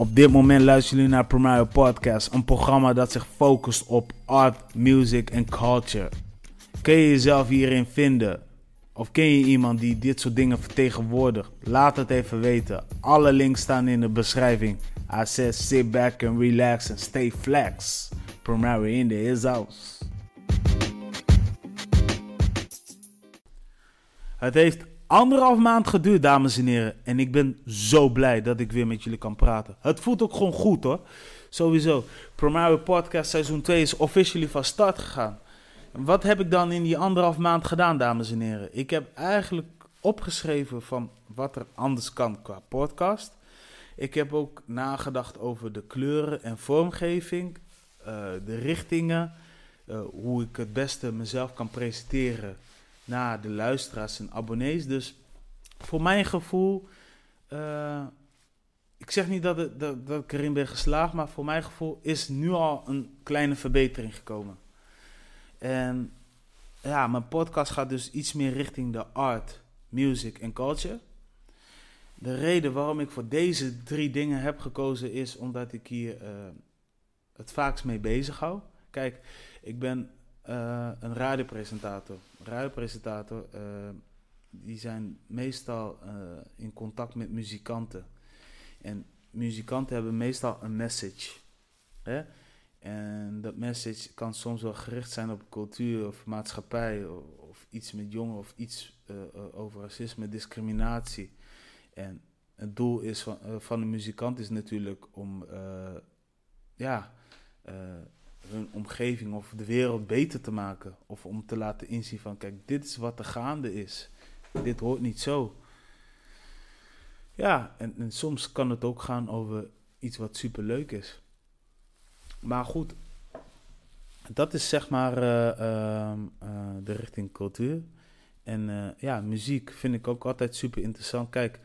Op dit moment luisteren jullie naar Primario Podcast, een programma dat zich focust op art, music en culture. Kun je jezelf hierin vinden? Of ken je iemand die dit soort dingen vertegenwoordigt? Laat het even weten. Alle links staan in de beschrijving. I sit back and relax and stay flex. Primario in the his house. Het heeft anderhalf maand geduurd, dames en heren. En ik ben zo blij dat ik weer met jullie kan praten. Het voelt ook gewoon goed hoor. Sowieso. Primario Podcast seizoen 2 is officially van start gegaan. Wat heb ik dan in die anderhalf maand gedaan, dames en heren? Ik heb eigenlijk opgeschreven van wat er anders kan qua podcast. Ik heb ook nagedacht over de kleuren en vormgeving, uh, de richtingen, uh, hoe ik het beste mezelf kan presenteren naar de luisteraars en abonnees. Dus voor mijn gevoel, uh, ik zeg niet dat, het, dat, dat ik erin ben geslaagd, maar voor mijn gevoel is nu al een kleine verbetering gekomen. En ja, mijn podcast gaat dus iets meer richting de art, music en culture. De reden waarom ik voor deze drie dingen heb gekozen is omdat ik hier uh, het vaakst mee bezig hou. Kijk, ik ben uh, een radiopresentator. Radiopresentator, uh, die zijn meestal in contact met muzikanten. En muzikanten hebben meestal een message. Hè? En dat message kan soms wel gericht zijn op cultuur of maatschappij of, iets met jongeren of iets over racisme, discriminatie. En het doel is van, van de muzikant is natuurlijk om ja, hun omgeving of de wereld beter te maken. Of om te laten inzien van kijk, dit is wat er gaande is. Dit hoort niet zo. Ja, en, en soms kan het ook gaan over iets wat super leuk is. Maar goed, dat is zeg maar uh, uh, uh, de richting cultuur. En ja, muziek vind ik ook altijd super interessant. Kijk,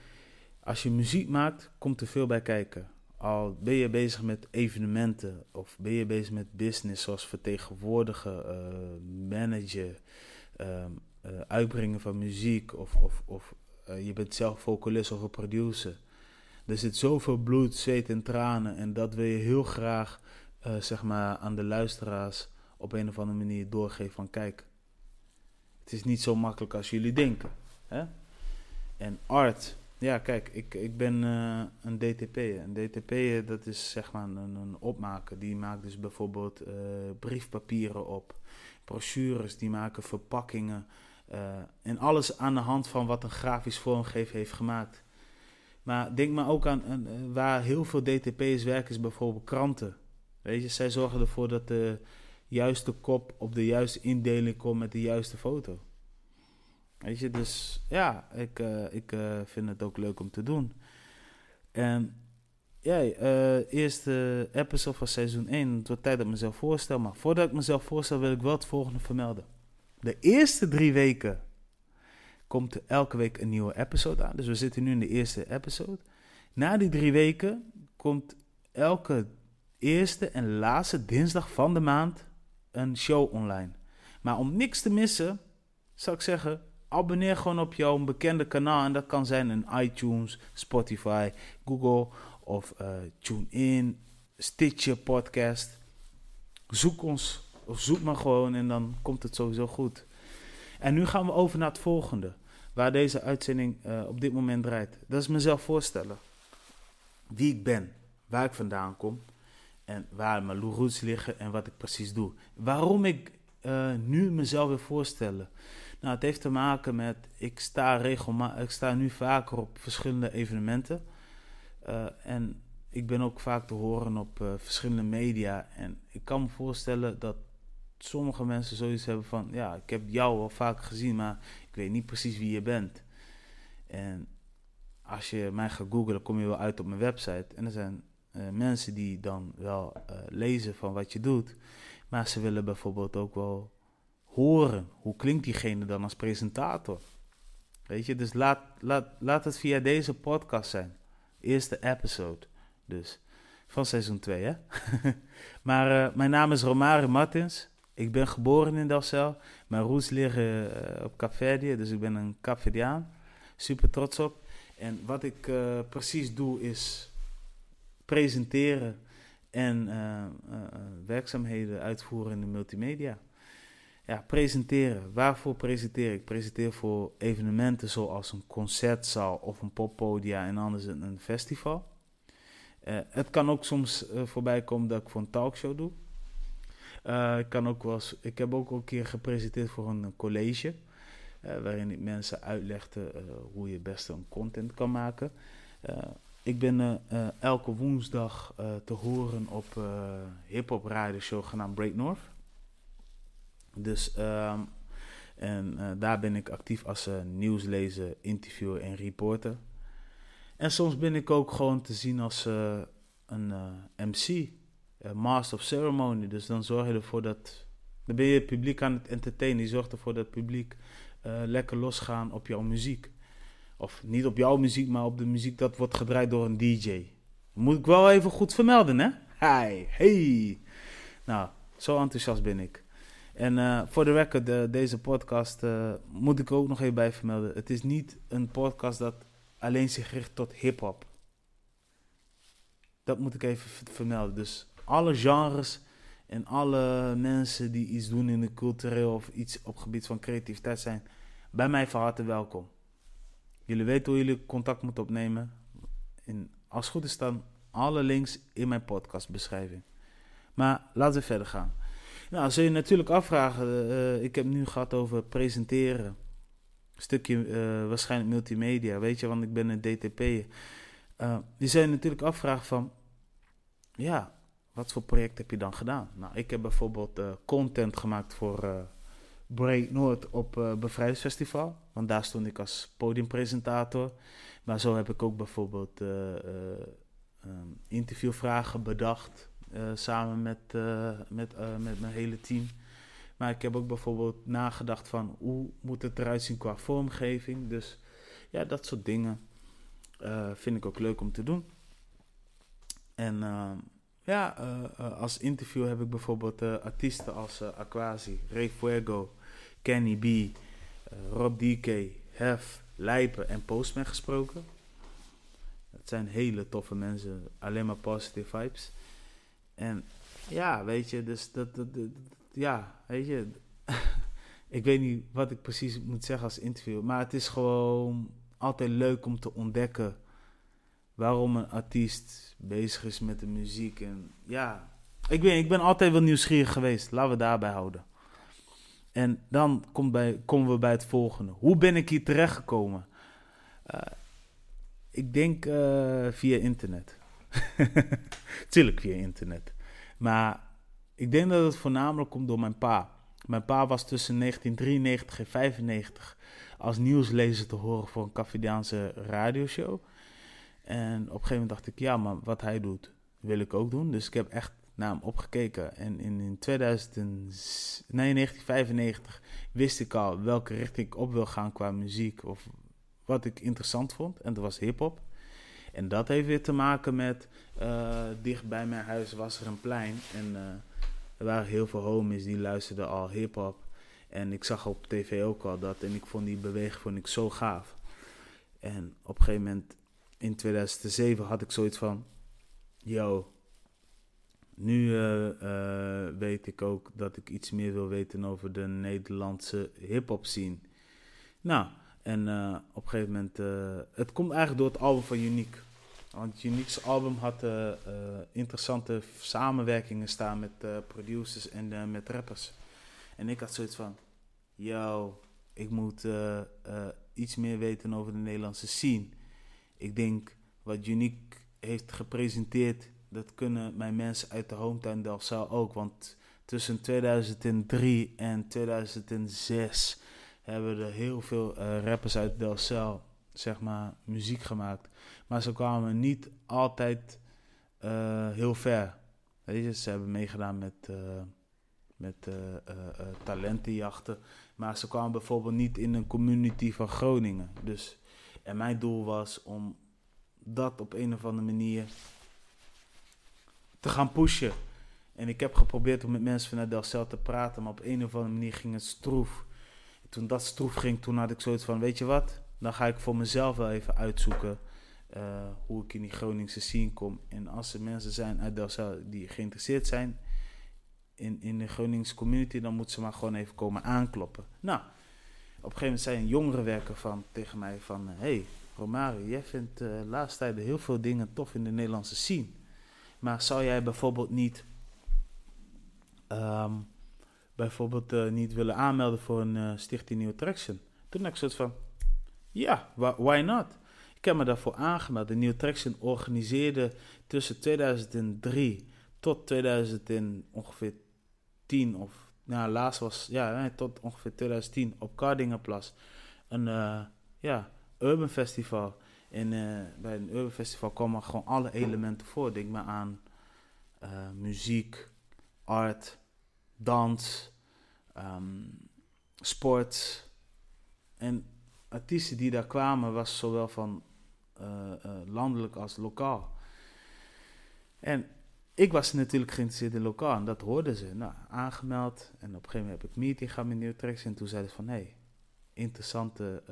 als je muziek maakt, komt er veel bij kijken. Al ben je bezig met evenementen of ben je bezig met business zoals vertegenwoordigen, managen, ehm, uitbrengen van muziek of, of, of je bent zelf vocalist of een producer. Er zit zoveel bloed, zweet en tranen en dat wil je heel graag uh, zeg maar aan de luisteraars op een of andere manier doorgeven van kijk, het is niet zo makkelijk als jullie denken. Hè? En art, ja kijk, ik, ik ben uh, een DTP. Een DTP dat is zeg maar een, een opmaker. Die maakt dus bijvoorbeeld uh, briefpapieren op, brochures, die maken verpakkingen. en alles aan de hand van wat een grafisch vormgever heeft gemaakt. Maar denk maar ook aan, waar heel veel DTP'ers werken, is bijvoorbeeld kranten. Weet je, zij zorgen ervoor dat de juiste kop op de juiste indeling komt met de juiste foto. Weet je, dus ja, ik, uh, ik uh, vind het ook leuk om te doen. En ja, uh, eerste episode van seizoen 1. Het wordt tijd dat ik mezelf voorstel. Maar voordat ik mezelf voorstel, wil ik wel het volgende vermelden. De eerste drie weken komt er elke week een nieuwe episode aan. Dus we zitten nu in de eerste episode. Na die drie weken komt elke eerste en laatste dinsdag van de maand een show online. Maar om niks te missen, zou ik zeggen, abonneer gewoon op jouw bekende kanaal. En dat kan zijn in iTunes, Spotify, Google of uh, TuneIn, Stitcher podcast. Zoek ons of zoek maar gewoon en dan komt het sowieso goed. En nu gaan we over naar het volgende, waar deze uitzending uh, op dit moment draait. Dat is mezelf voorstellen. Wie ik ben, waar ik vandaan kom en waar mijn roots liggen en wat ik precies doe. Waarom ik uh, nu mezelf wil voorstellen? Nou, het heeft te maken met, ik sta, regelmatig, ik sta nu vaker op verschillende evenementen. Uh, en ik ben ook vaak te horen op uh, verschillende media. En ik kan me voorstellen dat sommige mensen zoiets hebben van, ja, ik heb jou wel vaak gezien, maar ik weet niet precies wie je bent. En als je mij gaat googlen, kom je wel uit op mijn website. En er zijn uh, mensen die dan wel lezen van wat je doet, maar ze willen bijvoorbeeld ook wel horen hoe klinkt diegene dan als presentator. Weet je, dus laat, laat, laat het via deze podcast zijn. Eerste episode, dus van seizoen 2, hè? maar uh, mijn naam is Romario Martins. Ik ben geboren in Delcel. Mijn roots liggen op Capverdië, dus ik ben een Capverdiaan. Super trots op. En wat ik precies doe is presenteren en werkzaamheden uitvoeren in de multimedia. Ja, presenteren. Waarvoor presenteer ik? presenteer voor evenementen zoals een concertzaal of een poppodia en anders een, festival. Uh, het kan ook soms uh, voorbij komen dat ik voor een talkshow doe. Uh, ik, kan ook wel ik heb ook een keer gepresenteerd voor een college. waarin ik mensen uitlegde hoe je best een content kan maken. ik ben elke woensdag te horen op hip-hop radioshow genaamd Break North. Dus, um, en uh, daar ben ik actief als uh, nieuwslezer, interviewer en reporter. En soms ben ik ook gewoon te zien als uh, een MC, Master of Ceremony. Dus dan zorg je ervoor dat. Dan ben je het publiek aan het entertainen. Je zorgt ervoor dat het publiek lekker losgaan op jouw muziek. Of niet op jouw muziek, maar op de muziek dat wordt gedraaid door een DJ. Moet ik wel even goed vermelden, hè? Hi, hey. Nou, zo enthousiast ben ik. En uh, voor de record, de, deze podcast uh, moet ik ook nog even bij vermelden. Het is niet een podcast dat alleen zich richt tot hip-hop. Dat moet ik even vermelden. Dus alle genres en alle mensen die iets doen in de cultureel of iets op gebied van creativiteit zijn, bij mij van harte welkom. Jullie weten hoe jullie contact moeten opnemen. En als het goed is, staan alle links in mijn podcastbeschrijving. Maar laten we verder gaan. Nou, zul je natuurlijk afvragen. Uh, ik heb nu gehad over presenteren. Stukje uh, waarschijnlijk multimedia, weet je, want ik ben een DTP. Uh, je zou je natuurlijk afvragen van, ja, wat voor project heb je dan gedaan? Nou, ik heb bijvoorbeeld content gemaakt voor Break Noord op Bevrijdingsfestival. Want daar stond ik als podiumpresentator. Maar zo heb ik ook bijvoorbeeld um, interviewvragen bedacht eh, samen met, uh, met, uh, met mijn hele team. Maar ik heb ook bijvoorbeeld nagedacht van hoe moet het eruit zien qua vormgeving. Dus ja, dat soort dingen vind ik ook leuk om te doen. En ja, als interview heb ik bijvoorbeeld artiesten als Aquasi, Ray Fuego, Kenny B, Rob DK, Hef, Lijpen en Postman gesproken. Het zijn hele toffe mensen, alleen maar positive vibes. En ja, weet je, dus dat, dat, ja, weet je, ik weet niet wat ik precies moet zeggen als interview, maar het is gewoon altijd leuk om te ontdekken waarom een artiest bezig is met de muziek. En ja, ik, weet, ik ben altijd wel nieuwsgierig geweest, laten we daarbij houden. En dan bij, komen we bij het volgende. Hoe ben ik hier terechtgekomen? Uh, ik denk uh, via internet. Tuurlijk via internet. Maar ik denk dat het voornamelijk komt door mijn pa. Mijn pa was tussen 1993 en 1995 als nieuwslezer te horen voor een Cavidiaanse radioshow. En op een gegeven moment dacht ik, ja, maar wat hij doet, wil ik ook doen. Dus ik heb echt naar hem opgekeken. En in, in 2000, nee, 1995 wist ik al welke richting ik op wil gaan qua muziek. Of wat ik interessant vond. En dat was hip-hop. En dat heeft weer te maken met, uh, dicht bij mijn huis was er een plein. En uh, er waren heel veel homies die luisterden al hip-hop. En ik zag op tv ook al dat. En ik vond die beweging vond ik zo gaaf. En op een gegeven moment in 2007 had ik zoiets van: Yo, nu uh, weet ik ook dat ik iets meer wil weten over de Nederlandse hip-hop scene. Nou, en op een gegeven moment, het komt eigenlijk door het album van Unique. Want Unique's album had uh, interessante samenwerkingen staan met producers en met rappers. En ik had zoiets van, yo, ik moet iets meer weten over de Nederlandse scene. Ik denk, wat Unique heeft gepresenteerd, dat kunnen mijn mensen uit de hometown Delfzijl ook. Want tussen 2003 en 2006 hebben er heel veel rappers uit Delcel, zeg maar, muziek gemaakt. Maar ze kwamen niet altijd uh, heel ver. Weet je, ze hebben meegedaan met, uh, met talentenjachten. Maar ze kwamen bijvoorbeeld niet in een community van Groningen. Dus, en mijn doel was om dat op een of andere manier te gaan pushen. En ik heb geprobeerd om met mensen vanuit Delcel te praten, maar op een of andere manier ging het stroef toen dat stroef ging, toen had ik zoiets van, weet je wat? Dan ga ik voor mezelf wel even uitzoeken eh, hoe ik in die Groningse scene kom. En als er mensen zijn uit Delcel die geïnteresseerd zijn in, in de Groningse community, dan moeten ze maar gewoon even komen aankloppen. Nou, op een gegeven moment zei een jongere werker van, tegen mij van... hey, Romario, jij vindt de uh, laatste tijd heel veel dingen tof in de Nederlandse scene. Maar zou jij bijvoorbeeld niet... Ehm, bijvoorbeeld niet willen aanmelden voor een Stichting New Traction? Toen had ik zoiets van... Ja, why not? Ik heb me daarvoor aangemeld. De New Traction organiseerde tussen 2003 tot 2000 ongeveer 10 of nou, laatst was ja, tot ongeveer 2010 op Kardingenplas een uh, ja, urban festival. En uh, bij een urban festival komen gewoon alle elementen voor. Denk maar aan uh, muziek, art, dans, um, sport. En artiesten die daar kwamen was zowel van landelijk als lokaal. En ik was natuurlijk geïnteresseerd in lokaal en dat hoorden ze. Nou, aangemeld en op een gegeven moment heb ik meeting gehad met Nieuwtrex en toen zeiden ze van, hé, interessante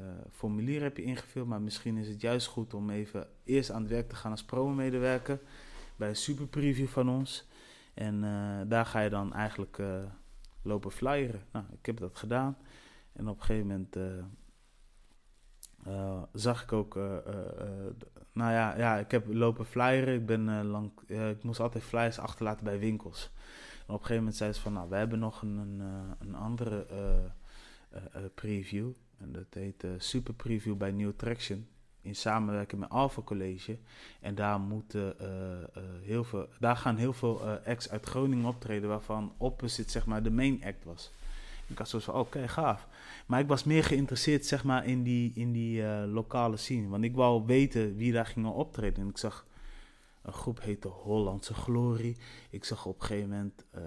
uh, formulier heb je ingevuld, maar misschien is het juist goed om even eerst aan het werk te gaan als promo-medewerker bij een super preview van ons. En daar ga je dan eigenlijk lopen flyeren. Nou, ik heb dat gedaan en op een gegeven moment uh, zag ik ook, uh, uh, nou ja, ja, ik heb lopen flyeren. Ik, ben, lang, ik moest altijd flyers achterlaten bij winkels. En op een gegeven moment zei ze van, nou, we hebben nog een, een, een andere preview. En dat heet Super Preview bij New Traction. In samenwerking met Alpha College. En daar, moeten, heel veel, daar gaan heel veel acts uit Groningen optreden, waarvan Opposite zeg maar de main act was. Ik had zo van, oké, gaaf. Maar ik was meer geïnteresseerd, zeg maar, in die, in die uh, lokale scene. Want ik wou weten wie daar gingen optreden. En ik zag, een groep heette Hollandse Glorie. Ik zag op een gegeven moment uh,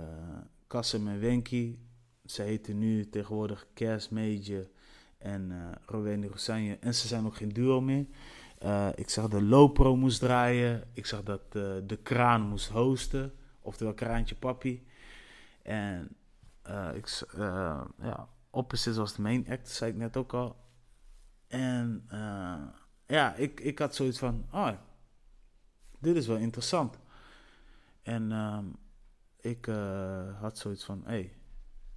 Kassem en Wenky. Ze heten nu tegenwoordig Kers Major en uh, Rowena. En ze zijn ook geen duo meer. Ik zag de Lopro moest draaien. Ik zag dat de kraan moest hosten. Oftewel Kraantje Papi. En uh, ik, uh, ja, Opposite was de main act, zei ik net ook al. En uh, ja, ik, ik had zoiets van, oh, dit is wel interessant. En um, ik had zoiets van, hey,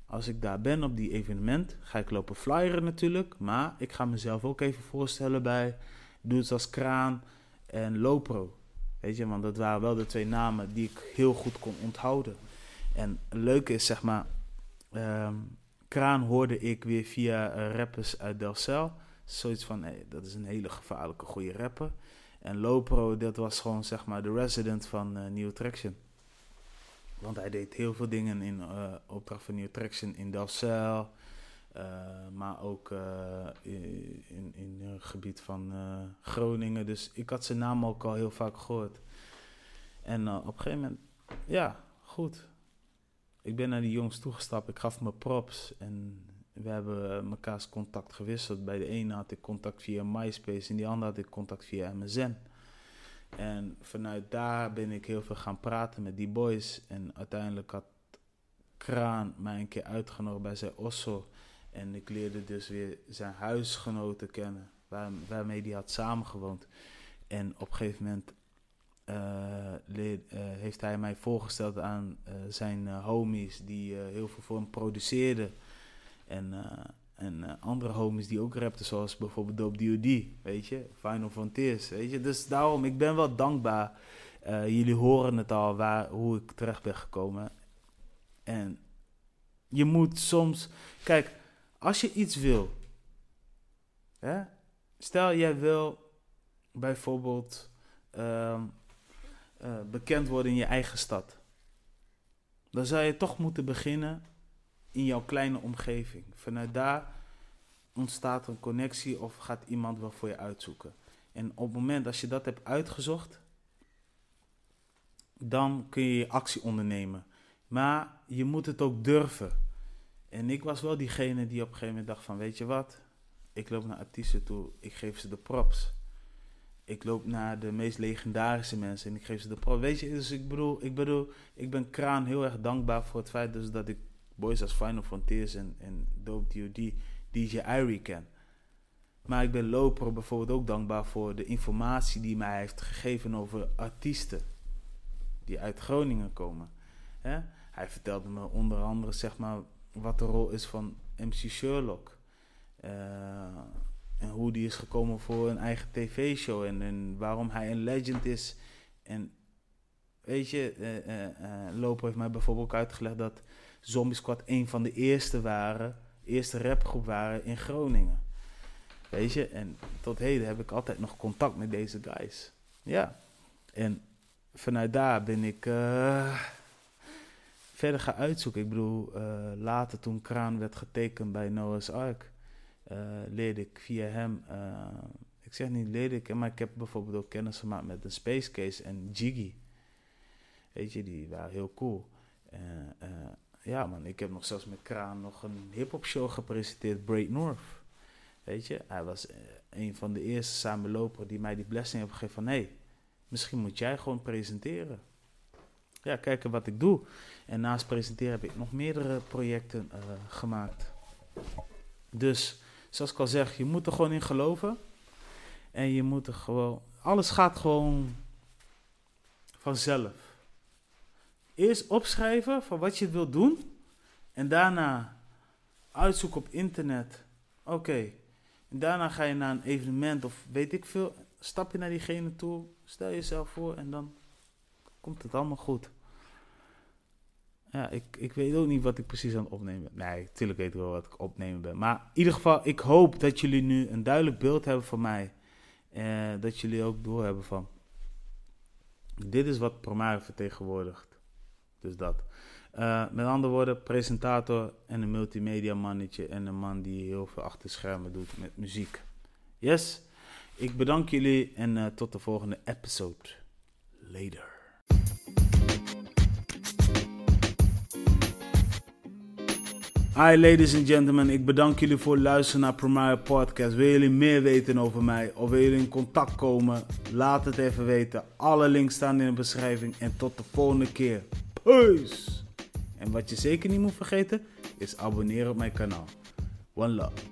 als ik daar ben op die evenement, ga ik lopen flyeren natuurlijk. Maar ik ga mezelf ook even voorstellen bij dudes als Kraan en Lopro. Weet je, want dat waren wel de twee namen die ik heel goed kon onthouden. En het leuke is, zeg maar, Um, Kraan hoorde ik weer via uh, rappers uit Delcel. Zoiets van, hey, dat is een hele gevaarlijke goede rapper. En Lopro, dat was gewoon zeg maar de resident van uh, New Traction. Want hij deed heel veel dingen in uh, opdracht van New Traction in Delcel. maar ook in, in, in het gebied van Groningen. Dus ik had zijn naam ook al heel vaak gehoord. En op een gegeven moment, ja, goed ik ben naar die jongens toegestapt. Ik gaf me props. En we hebben mekaars contact gewisseld. Bij de ene had ik contact via MySpace. En die andere had ik contact via MSN. En vanuit daar ben ik heel veel gaan praten met die boys. En uiteindelijk had Kraan mij een keer uitgenodigd bij zijn Osso. En ik leerde dus weer zijn huisgenoten kennen. Waar, waarmee hij had samengewoond. En op een gegeven moment leer, uh, heeft hij mij voorgesteld aan uh, zijn homies die heel veel voor hem produceerden. En, en andere homies die ook rapten, zoals bijvoorbeeld Dope D.O.D., weet je, Final Frontiers, weet je. Dus daarom, ik ben wel dankbaar. jullie horen het al, waar, hoe ik terecht ben gekomen. En je moet soms, kijk, als je iets wil, hè, stel jij wil bijvoorbeeld... Um, uh, bekend worden in je eigen stad. Dan zou je toch moeten beginnen in jouw kleine omgeving. Vanuit daar ontstaat een connectie of gaat iemand wel voor je uitzoeken. En op het moment als je dat hebt uitgezocht, dan kun je je actie ondernemen. Maar je moet het ook durven. En ik was wel diegene die op een gegeven moment dacht van, weet je wat? Ik loop naar artiesten toe, ik geef ze de props ik loop naar de meest legendarische mensen en ik geef ze de pro. Weet je, dus ik bedoel, ik bedoel, ik ben Kraan heel erg dankbaar voor het feit dus dat ik boys als Final Frontiers en, en Dope D.O.D. DJ Irie ken. Maar ik ben Loper bijvoorbeeld ook dankbaar voor de informatie die mij heeft gegeven over artiesten die uit Groningen komen. Hij vertelde me onder andere zeg maar, wat de rol is van MC Sherlock. Uh, en hoe die is gekomen voor een eigen tv-show. En, en waarom hij een legend is. En weet je, uh, Loper heeft mij bijvoorbeeld uitgelegd dat Zombie Squad een van de eerste waren, eerste rapgroep waren in Groningen. Weet je, en tot heden heb ik altijd nog contact met deze guys. Ja, en vanuit daar ben ik uh, verder gaan uitzoeken. Ik bedoel, uh, later toen Kraan werd getekend bij Noah's Ark, uh, leerde ik via hem, ik zeg niet leerde ik, maar ik heb bijvoorbeeld ook kennis gemaakt met de Space Case en Jiggy. Weet je, die waren heel cool. ja man, ik heb nog zelfs met Kraan nog een hip-hop show gepresenteerd, Break North. Weet je, hij was een van de eerste samenloper die mij die blessing heeft gegeven van hé, hey, Misschien moet jij gewoon presenteren. Ja, kijken wat ik doe. En naast presenteren heb ik nog meerdere projecten gemaakt. Dus, zoals ik al zeg, je moet er gewoon in geloven. En je moet er gewoon. Alles gaat gewoon vanzelf. Eerst opschrijven van wat je wilt doen. En daarna uitzoeken op internet. Oké. En daarna ga je naar een evenement of weet ik veel stap je naar diegene toe, stel jezelf voor en dan komt het allemaal goed. Ja, ik, ik weet ook niet wat ik precies aan het opnemen ben. Nee, natuurlijk weet ik wel wat ik opnemen ben. Maar in ieder geval, ik hoop dat jullie nu een duidelijk beeld hebben van mij. Eh, dat jullie ook doorhebben van... Dit is wat Promare vertegenwoordigt. Dus dat. Uh, met andere woorden, presentator en een multimedia mannetje. En een man die heel veel achter schermen doet met muziek. Yes? Ik bedank jullie en uh, tot de volgende episode. Later. Hi ladies and gentlemen, ik bedank jullie voor het luisteren naar Primary Podcast. Wil jullie meer weten over mij of wil jullie in contact komen? Laat het even weten. Alle links staan in de beschrijving en tot de volgende keer. Peace! En wat je zeker niet moet vergeten is abonneren op mijn kanaal. One love.